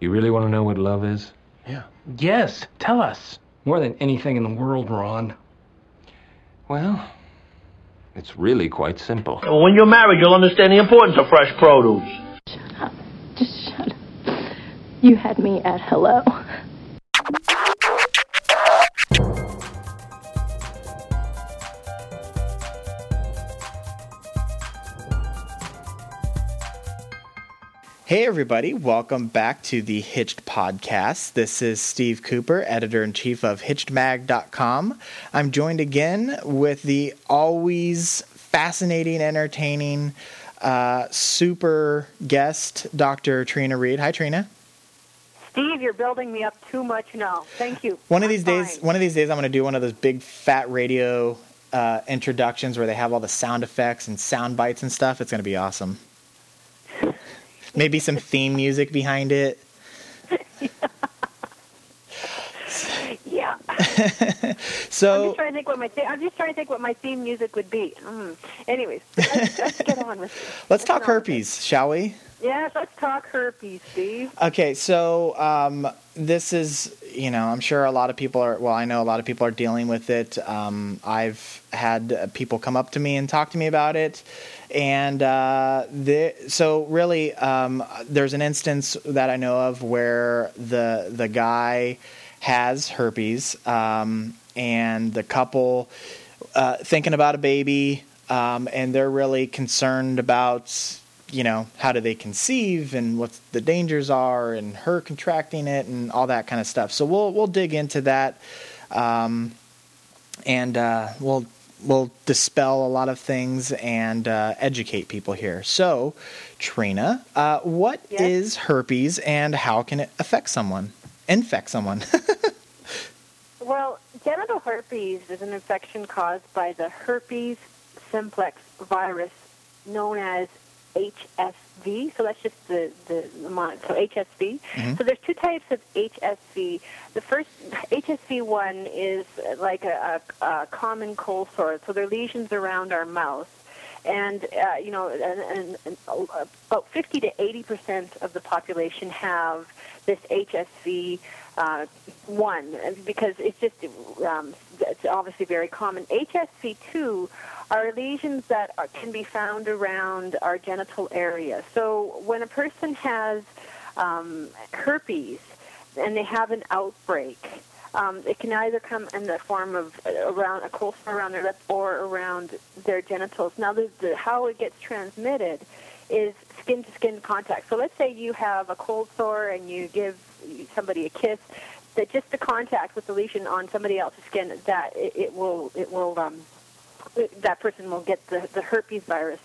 You really want to know what love is? Yeah. Yes, tell us. More than anything in the world, Ron. Well, it's really quite simple. When you're married, you'll understand the importance of fresh produce. Shut up. Just shut up. You had me at hello. Hey, everybody, welcome back to the Hitched Podcast. This is Steve Cooper, editor in chief of HitchedMag.com. I'm joined again with the always fascinating, entertaining, uh, super guest, Dr. Trina Read. Hi, Trina. Steve, you're building me up too much now. Thank you. One of I'm these days, fine. one of these days, I'm going to do one of those big fat radio uh, introductions where they have all the sound effects and sound bites and stuff. It's going to be awesome. Maybe some theme music behind it. Yeah. So I'm just trying to think what my th- I'm just trying to think what my theme music would be. Mm. Anyways, let's, let's get on with it. let's talk get on with herpes, shall we? Yes, let's talk herpes, Steve. Okay, so um, this is, you know, I'm sure a lot of people are, well, I know a lot of people are dealing with it. Um, I've had people come up to me and talk to me about it. And uh, the, so, really, um, there's an instance that I know of where the, the guy has herpes, um, and the couple uh, thinking about a baby, um, and they're really concerned about you know how do they conceive and what the dangers are and her contracting it and all that kind of stuff. So we'll we'll dig into that um, and uh, we'll we'll dispel a lot of things and uh, educate people here so trina uh, what is Yes? herpes and how can it affect someone infect someone Well, genital herpes is an infection caused by the herpes simplex virus, known as HSV. So that's just the the, the so HSV. Mm-hmm. So there's two types of HSV. The first HSV one is like a, a, a common cold sore. So they're lesions around our mouth. And uh, you know, and, and, and uh, about 50 to 80 percent of the population have this HSV uh, one because it's just um, it's obviously very common. HSV two are lesions that are, can be found around our genital area. So when a person has um, herpes and they have an outbreak, um, it can either come in the form of uh, around a cold sore around their lip or around their genitals. Now, the, the, how it gets transmitted is skin to skin contact. So let's say you have a cold sore and you give somebody a kiss. That just the contact with the lesion on somebody else's skin, that it, it will it will um, that person will get the, the herpes virus.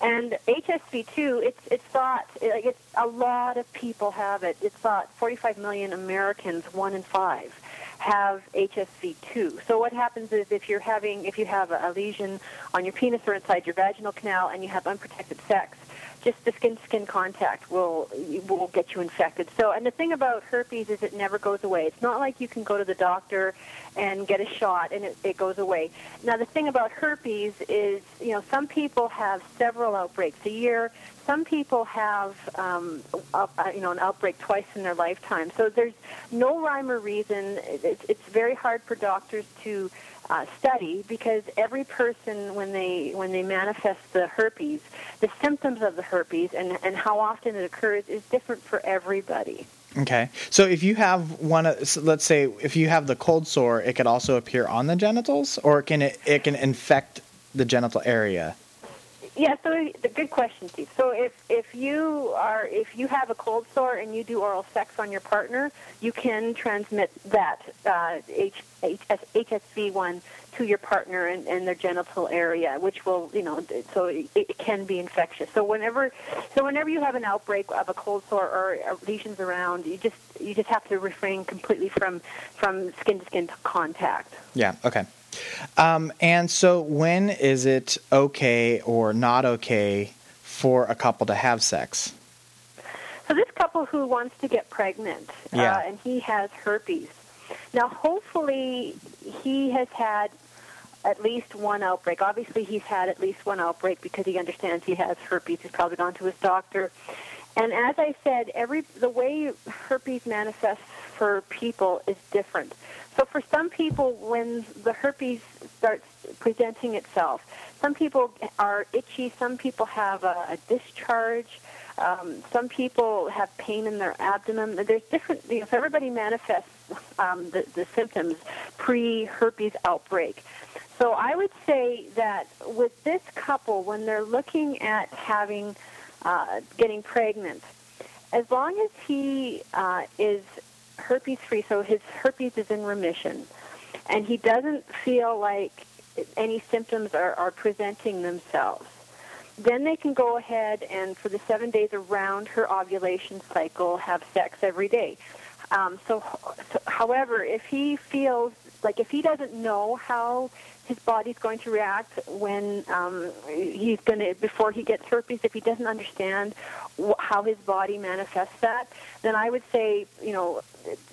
And HSV2, it's it's thought it's a lot of people have it. It's thought 45 million Americans, one in five, have HSV2. So what happens is if you're having if you have a, a lesion on your penis or inside your vaginal canal and you have unprotected sex, just the skin skin contact will will get you infected. So, and the thing about herpes is it never goes away. It's not like you can go to the doctor and get a shot and it, it goes away. Now, the thing about herpes is, you know, some people have several outbreaks a year. Some people have, um, uh, you know, an outbreak twice in their lifetime. So there's no rhyme or reason. It's, it's very hard for doctors to uh, study because every person when they when they manifest the herpes, the symptoms of the herpes and and how often it occurs is different for everybody. okay so if you have one so let's say if you have the cold sore it could also appear on the genitals or can it it can infect the genital area Yeah, so the good question, Steve. So if if you are if you have a cold sore and you do oral sex on your partner, you can transmit that uh, H, HS, HSV one to your partner and, and their genital area, which will you know so it, it can be infectious. So whenever so whenever you have an outbreak of a cold sore or lesions around, you just you just have to refrain completely from from skin to skin contact. Yeah. Okay. Um, and so, when is it okay or not okay for a couple to have sex? So this couple who wants to get pregnant, Yeah. uh, and he has herpes. Now, hopefully, he has had at least one outbreak. Obviously, he's had at least one outbreak because he understands he has herpes. He's probably gone to his doctor. And as I said, every the way herpes manifests for people is different. So for some people, when the herpes starts presenting itself, some people are itchy, some people have a, a discharge, um, some people have pain in their abdomen. There's different, you know, so everybody manifests um, the, the symptoms pre-herpes outbreak. So I would say that with this couple, when they're looking at having, uh, getting pregnant, as long as he uh, is herpes free, so his herpes is in remission, and he doesn't feel like any symptoms are, are presenting themselves, then they can go ahead and for the seven days around her ovulation cycle have sex every day. Um, so, so, however, if he feels like if he doesn't know how his body's going to react when um, he's going to before he gets herpes, if he doesn't understand wh- how his body manifests that, then I would say you know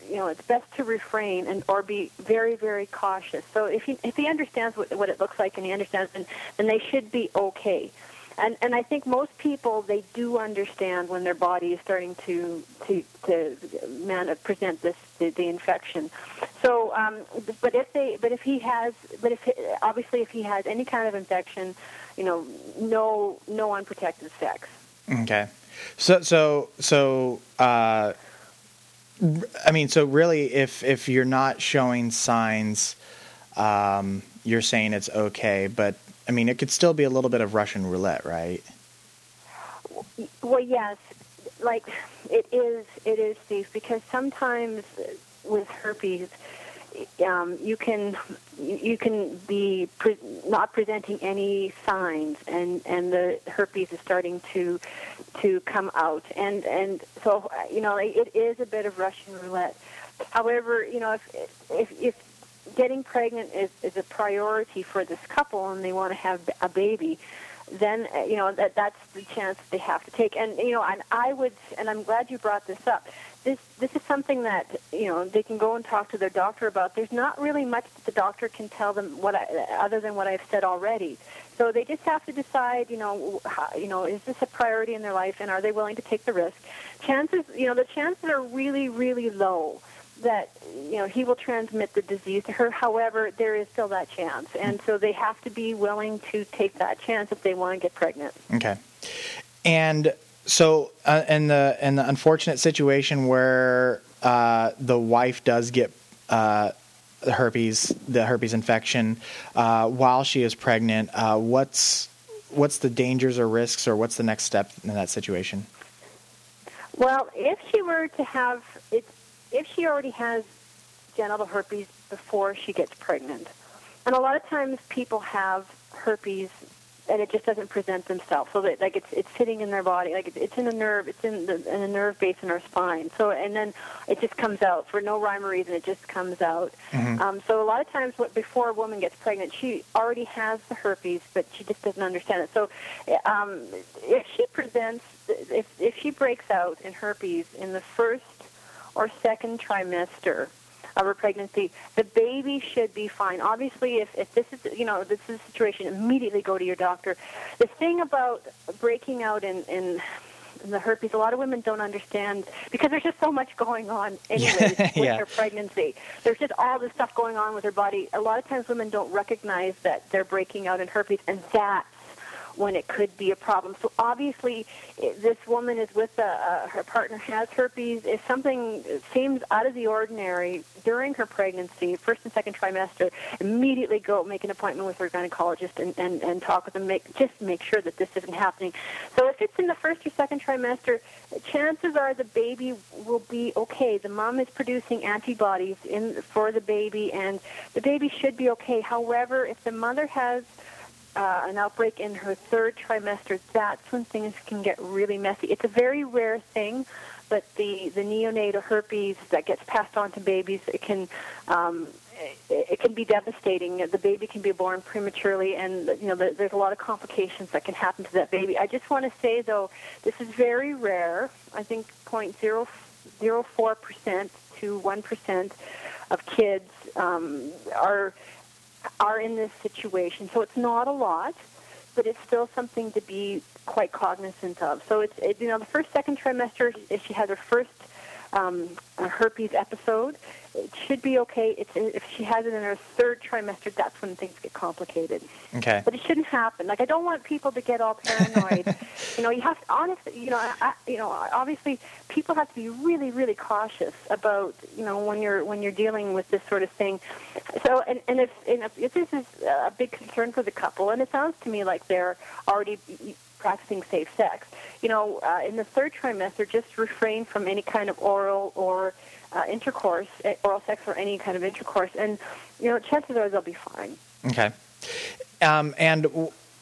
you know it's best to refrain and or be very very cautious. So if he if he understands what what it looks like and he understands, then then they should be okay and and I think most people they do understand when their body is starting to to to man, present this the, the infection. So, um, but if they but if he has but if obviously if he has any kind of infection, you know, no no unprotected sex. Okay, so so so. Uh, I mean, so really, if if you're not showing signs, um, you're saying it's okay, but I mean, it could still be a little bit of Russian roulette, right? Well, yes, like it is. It is, Steve, because sometimes with herpes, um, you can you can be pre- not presenting any signs, and and the herpes is starting to to come out, and and so you know it is a bit of Russian roulette. However, you know if if, if getting pregnant is, is a priority for this couple and they want to have a baby, then uh, you know that that's the chance they have to take. And you know, and I would, and I'm glad you brought this up. This this is something that you know they can go and talk to their doctor about. There's not really much that the doctor can tell them what I, other than what I've said already. So they just have to decide, you know, how, you know, is this a priority in their life, and are they willing to take the risk? Chances, you know, the chances are really, really low that you know he will transmit the disease to her. However, there is still that chance, and so they have to be willing to take that chance if they want to get pregnant. Okay, and so uh, in the in the unfortunate situation where uh, the wife does get uh, herpes, the herpes infection, uh, while she is pregnant, uh, what's what's the dangers or risks, or what's the next step in that situation? Well, if she were to have it if she already has genital herpes before she gets pregnant, and a lot of times people have herpes and it just doesn't present themselves. So that like it's it's sitting in their body, like it's in a nerve, it's in the in a nerve base in our spine. So and then it just comes out for no rhyme or reason. It just comes out. Mm-hmm. Um, so a lot of times, what before a woman gets pregnant, she already has the herpes, but she just doesn't understand it. So um, if she presents, if if she breaks out in herpes in the first or second trimester of her pregnancy, the baby should be fine. Obviously, if, if this is, you know, this is a situation, immediately go to your doctor. The thing about breaking out in, in in the herpes, a lot of women don't understand because there's just so much going on anyway with yeah. their pregnancy. There's just all this stuff going on with their body. A lot of times women don't recognize that they're breaking out in herpes, and that's when it could be a problem. So obviously, this woman is with a, uh, her partner has herpes. If something seems out of the ordinary during her pregnancy, first and second trimester, immediately go make an appointment with her gynecologist and, and, and talk with them. Make, just make sure that this isn't happening. So if it's in the first or second trimester, chances are the baby will be okay. The mom is producing antibodies in for the baby, and the baby should be okay. However, if the mother has uh, an outbreak in her third trimester, that's when things can get really messy. It's a very rare thing, but the, the neonatal herpes that gets passed on to babies, it can um, it, can be devastating. The baby can be born prematurely, and you know the, there's a lot of complications that can happen to that baby. I just want to say though, this is very rare. I think 0.04 percent to one percent of kids um, are are in this situation. So it's not a lot. but it's still something to be quite cognizant of. So it's it, you know the first second trimester if she has her first um, herpes episode, it should be okay. It's in, if she has it in her third trimester, that's when things get complicated. Okay. But it shouldn't happen. Like I don't want people to get all paranoid. you know, you have to honestly, you know, I, you know, obviously people have to be really, really cautious about, you know, when you're when you're dealing with this sort of thing. So, and, and if and if, if this is a big concern for the couple, and it sounds to me like they're already practicing safe sex, you know, uh, in the third trimester, just refrain from any kind of oral or uh, intercourse, eh, oral sex or any kind of intercourse, and you know, chances are they'll be fine. Okay. Um, and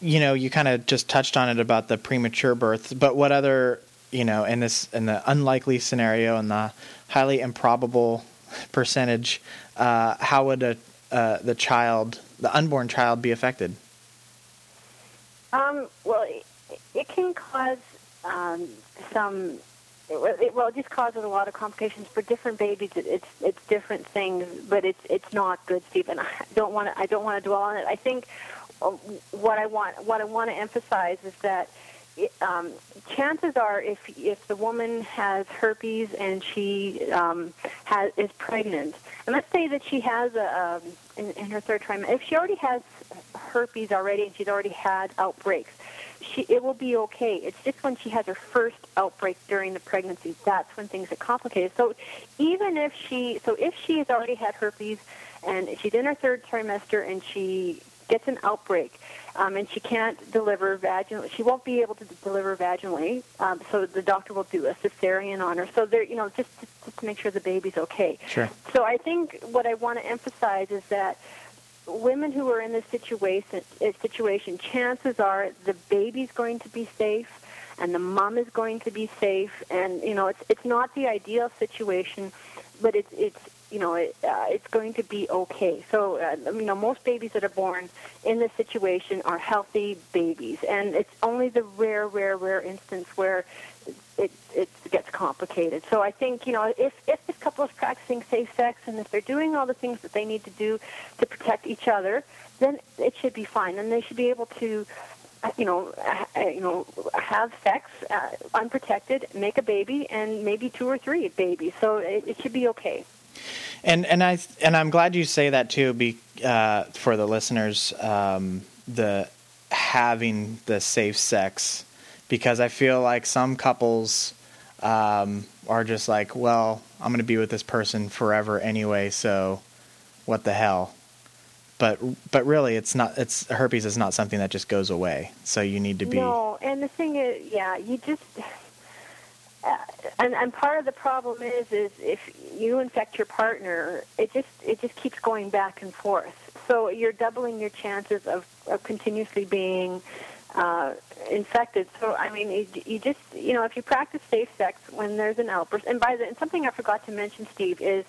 you know, you kind of just touched on it about the premature births, but what other, you know, in this in the unlikely scenario and the highly improbable percentage, uh, how would a uh, the child, the unborn child, be affected? Um, well, it, can cause um, some. It, it, well, it just causes a lot of complications for different babies. It, it's it's different things, but it's it's not good, Steve. And I don't want to I don't want to dwell on it. I think uh, what I want what I want to emphasize is that um, chances are, if if the woman has herpes and she um, has is pregnant, and let's say that she has a um, in, in her third trimester, if she already has herpes already and she's already had outbreaks, she it will be okay. It's just when she has her first outbreak during the pregnancy that's when things get complicated. So even if she so if she has already had herpes and she's in her third trimester and she gets an outbreak um, and she can't deliver vaginally, she won't be able to deliver vaginally. Um, so the doctor will do a cesarean on her. So there, you know, just, just just to make sure the baby's okay. Sure. So I think what I want to emphasize is that women who are in this situation, uh, situation, chances are the baby's going to be safe, and the mom is going to be safe, and you know it's it's not the ideal situation, but it's it's you know it, uh, it's going to be okay. So uh, you know most babies that are born in this situation are healthy babies, and it's only the rare, rare, rare instance where it it gets complicated. So I think you know if if this couple is practicing safe sex and if they're doing all the things that they need to do to protect each other, then it should be fine, and they should be able to. uh, You know, uh, you know, have sex uh, unprotected, make a baby, and maybe two or three babies. So it, it should be okay. And and I and I'm glad you say that too, be, uh, for the listeners, um, the having the safe sex, because I feel like some couples um, are just like, well, I'm going to be with this person forever anyway, so what the hell? But but really, it's not. It's herpes is not something that just goes away. So you need to be. No, and the thing is, yeah, you just. Uh, and and part of the problem is is if you infect your partner, it just it just keeps going back and forth. So you're doubling your chances of, of continuously being uh, infected. So I mean, you, you just you know if you practice safe sex when there's an outburst, and by the and something I forgot to mention, Steve, is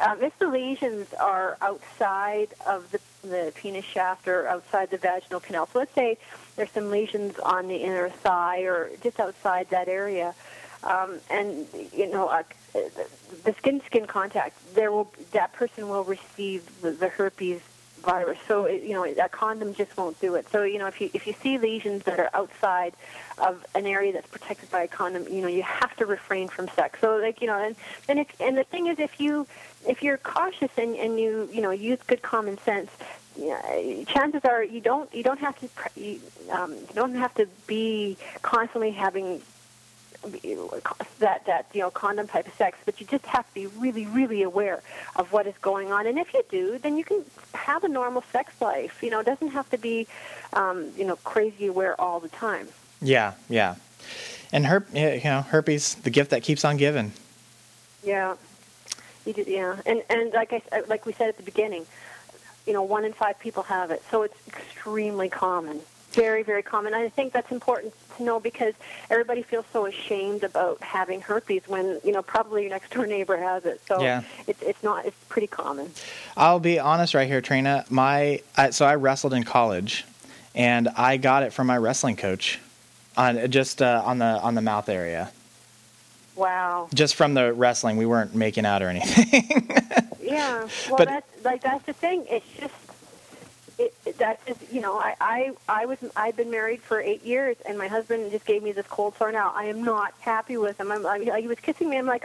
um, if the lesions are outside of the the penis shaft or outside the vaginal canal. So let's say there's some lesions on the inner thigh or just outside that area. Um, and you know, uh, the skin-to-skin contact, there will that person will receive the, the herpes virus. So it, you know, a condom just won't do it. So you know, if you if you see lesions that are outside of an area that's protected by a condom, you know, you have to refrain from sex. So like you know, and and if, and the thing is, if you if you're cautious and and you you know use good common sense, yeah, chances are you don't you don't have to you, um, you don't have to be constantly having that that you know condom type of sex, but you just have to be really really aware of what is going on. And if you do, then you can have a normal sex life. You know, it doesn't have to be um, you know crazy aware all the time. Yeah, yeah. And herp, yeah, you know, herpes, the gift that keeps on giving. Yeah, you do, yeah, and and like I like we said at the beginning, you know, one in five people have it, so it's extremely common. Very, very common. And I think that's important to know because everybody feels so ashamed about having herpes when, you know, probably your next door neighbor has it. So Yeah. it's, it's not, it's pretty common. I'll be honest right here, Trina. My I, so I wrestled in college, and I got it from my wrestling coach, on just uh, on the on the mouth area. Wow. Just from the wrestling, we weren't making out or anything. Yeah. Well, But- that's, like, that's the thing. It's just, it, that's you know I I I was I've been married for eight years and my husband just gave me this cold sore now. I am not happy with him. I'm like he was kissing me. I'm like.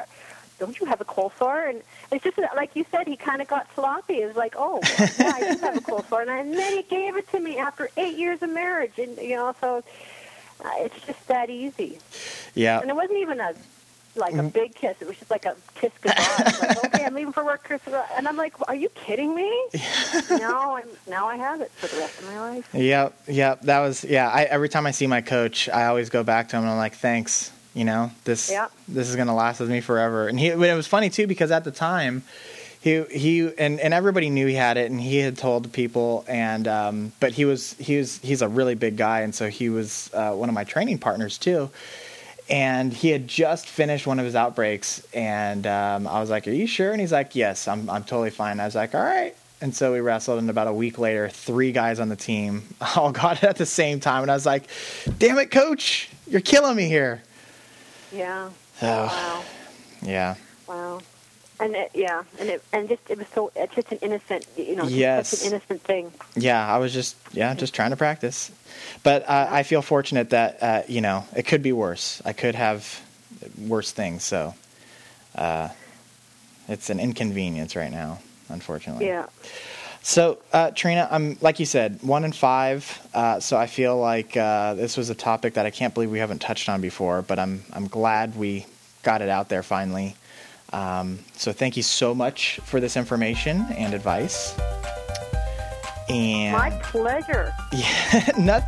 Don't you have a cold sore? And it's just like you said, he kind of got sloppy. It was like, oh, yeah, I do have a cold sore, and, I, and then he gave it to me after eight years of marriage, and you know, so uh, it's just that easy. Yeah. And it wasn't even a like a big kiss. It was just like a kiss goodbye. Like, okay, I'm leaving And I'm like, are you kidding me? now I'm now I have it for the rest of my life. Yep, yep. That was yeah. I, every time I see my coach, I always go back to him and I'm like, thanks. You know, this Yep. this is gonna last with me forever. And he, but it was funny too because at the time, he he and, and everybody knew he had it, and he had told people. And um, but he was he was he's a really big guy, and so he was uh, one of my training partners too. And he had just finished one of his outbreaks, and um, I was like, "Are you sure?" And he's like, "Yes, I'm I'm totally fine." I was like, "All right." And so we wrestled, and about a week later, three guys on the team all got it at the same time, and I was like, "Damn it, coach, you're killing me here." Yeah. So, Wow. yeah. Wow. And it, yeah, and it and just it was so it's just an innocent, you know, Yes. such an innocent thing. Yeah, I was just yeah, just trying to practice. But uh, I feel fortunate that uh, you know it could be worse. I could have worse things. So uh, it's an inconvenience right now, unfortunately. Yeah. So uh, Trina, I'm like you said, one in five. Uh, so I feel like uh, this was a topic that I can't believe we haven't touched on before. But I'm I'm glad we got it out there finally. Um, so thank you so much for this information and advice. And My pleasure. yeah, not,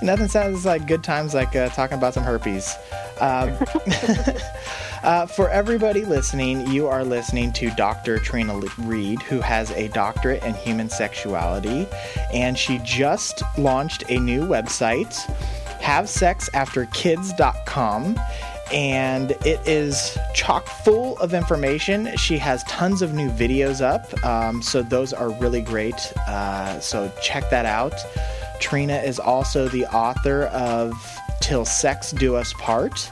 nothing sounds like good times like uh, talking about some herpes. Um, uh, for everybody listening, you are listening to Dr. Trina Read, who has a doctorate in human sexuality, and she just launched a new website, HaveSexAfterKids.com and it is chock full of information. She has tons of new videos up, um, so those are really great. Uh, so check that out. Trina is also the author of Till Sex Do Us Part.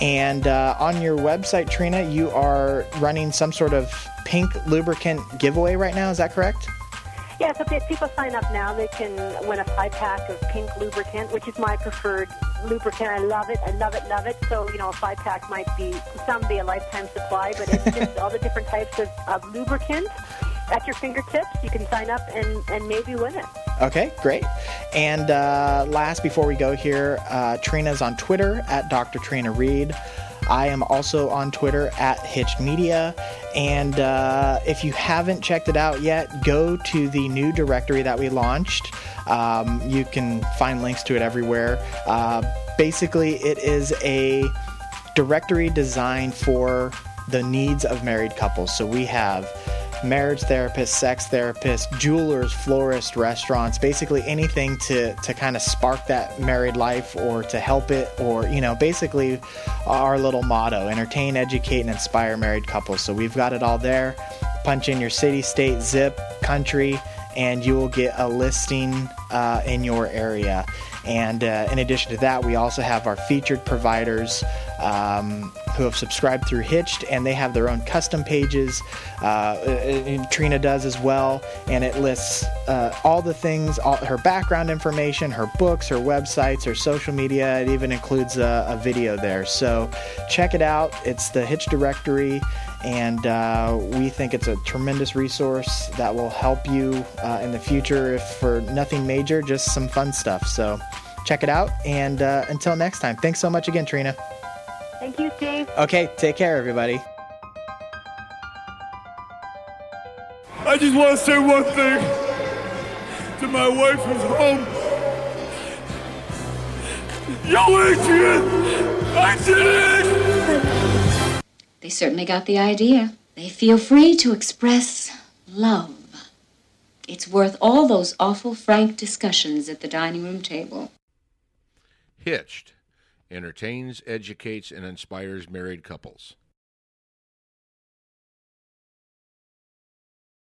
And uh, on your website, Trina, you are running some sort of pink lubricant giveaway right now. Is that correct? Yeah, so if people sign up now, they can win a five pack of pink lubricant, which is my preferred lubricant. I love it. I love it, love it. So, you know, a five pack might be, some be a lifetime supply, but it's just all the different types of, of lubricant at your fingertips. You can sign up and, and maybe win it. Okay, great. And uh, last, before we go here, uh, Trina's on Twitter at Dr. Trina Read. I am also on Twitter at Hitch Media. And uh, if you haven't checked it out yet, go to the new directory that we launched. Um, you can find links to it everywhere. Uh, basically, it is a directory designed for the needs of married couples. So we have marriage therapists, sex therapists, jewelers, florists, restaurants, basically anything to to kind of spark that married life or to help it or you know, basically our little motto, entertain, educate and inspire married couples. So we've got it all there. Punch in your city, state, zip, country and you will get a listing uh, in your area. And uh, in addition to that, we also have our featured providers um, who have subscribed through Hitched, and they have their own custom pages. Uh, and Trina does as well, and it lists uh, all the things, all her background information, her books, her websites, her social media. It even includes a, a video there. So check it out. It's the Hitch directory and uh, we think it's a tremendous resource that will help you uh, in the future if for nothing major just some fun stuff so check it out and uh, until next time thanks so much again trina Thank you, Steve. okay take care everybody I just want to say one thing to my wife who's home. Yo, Adrian! I did it! They certainly got the idea. They feel free to express love. It's worth all those awful frank discussions at the dining room table. Hitched entertains, educates, and inspires married couples.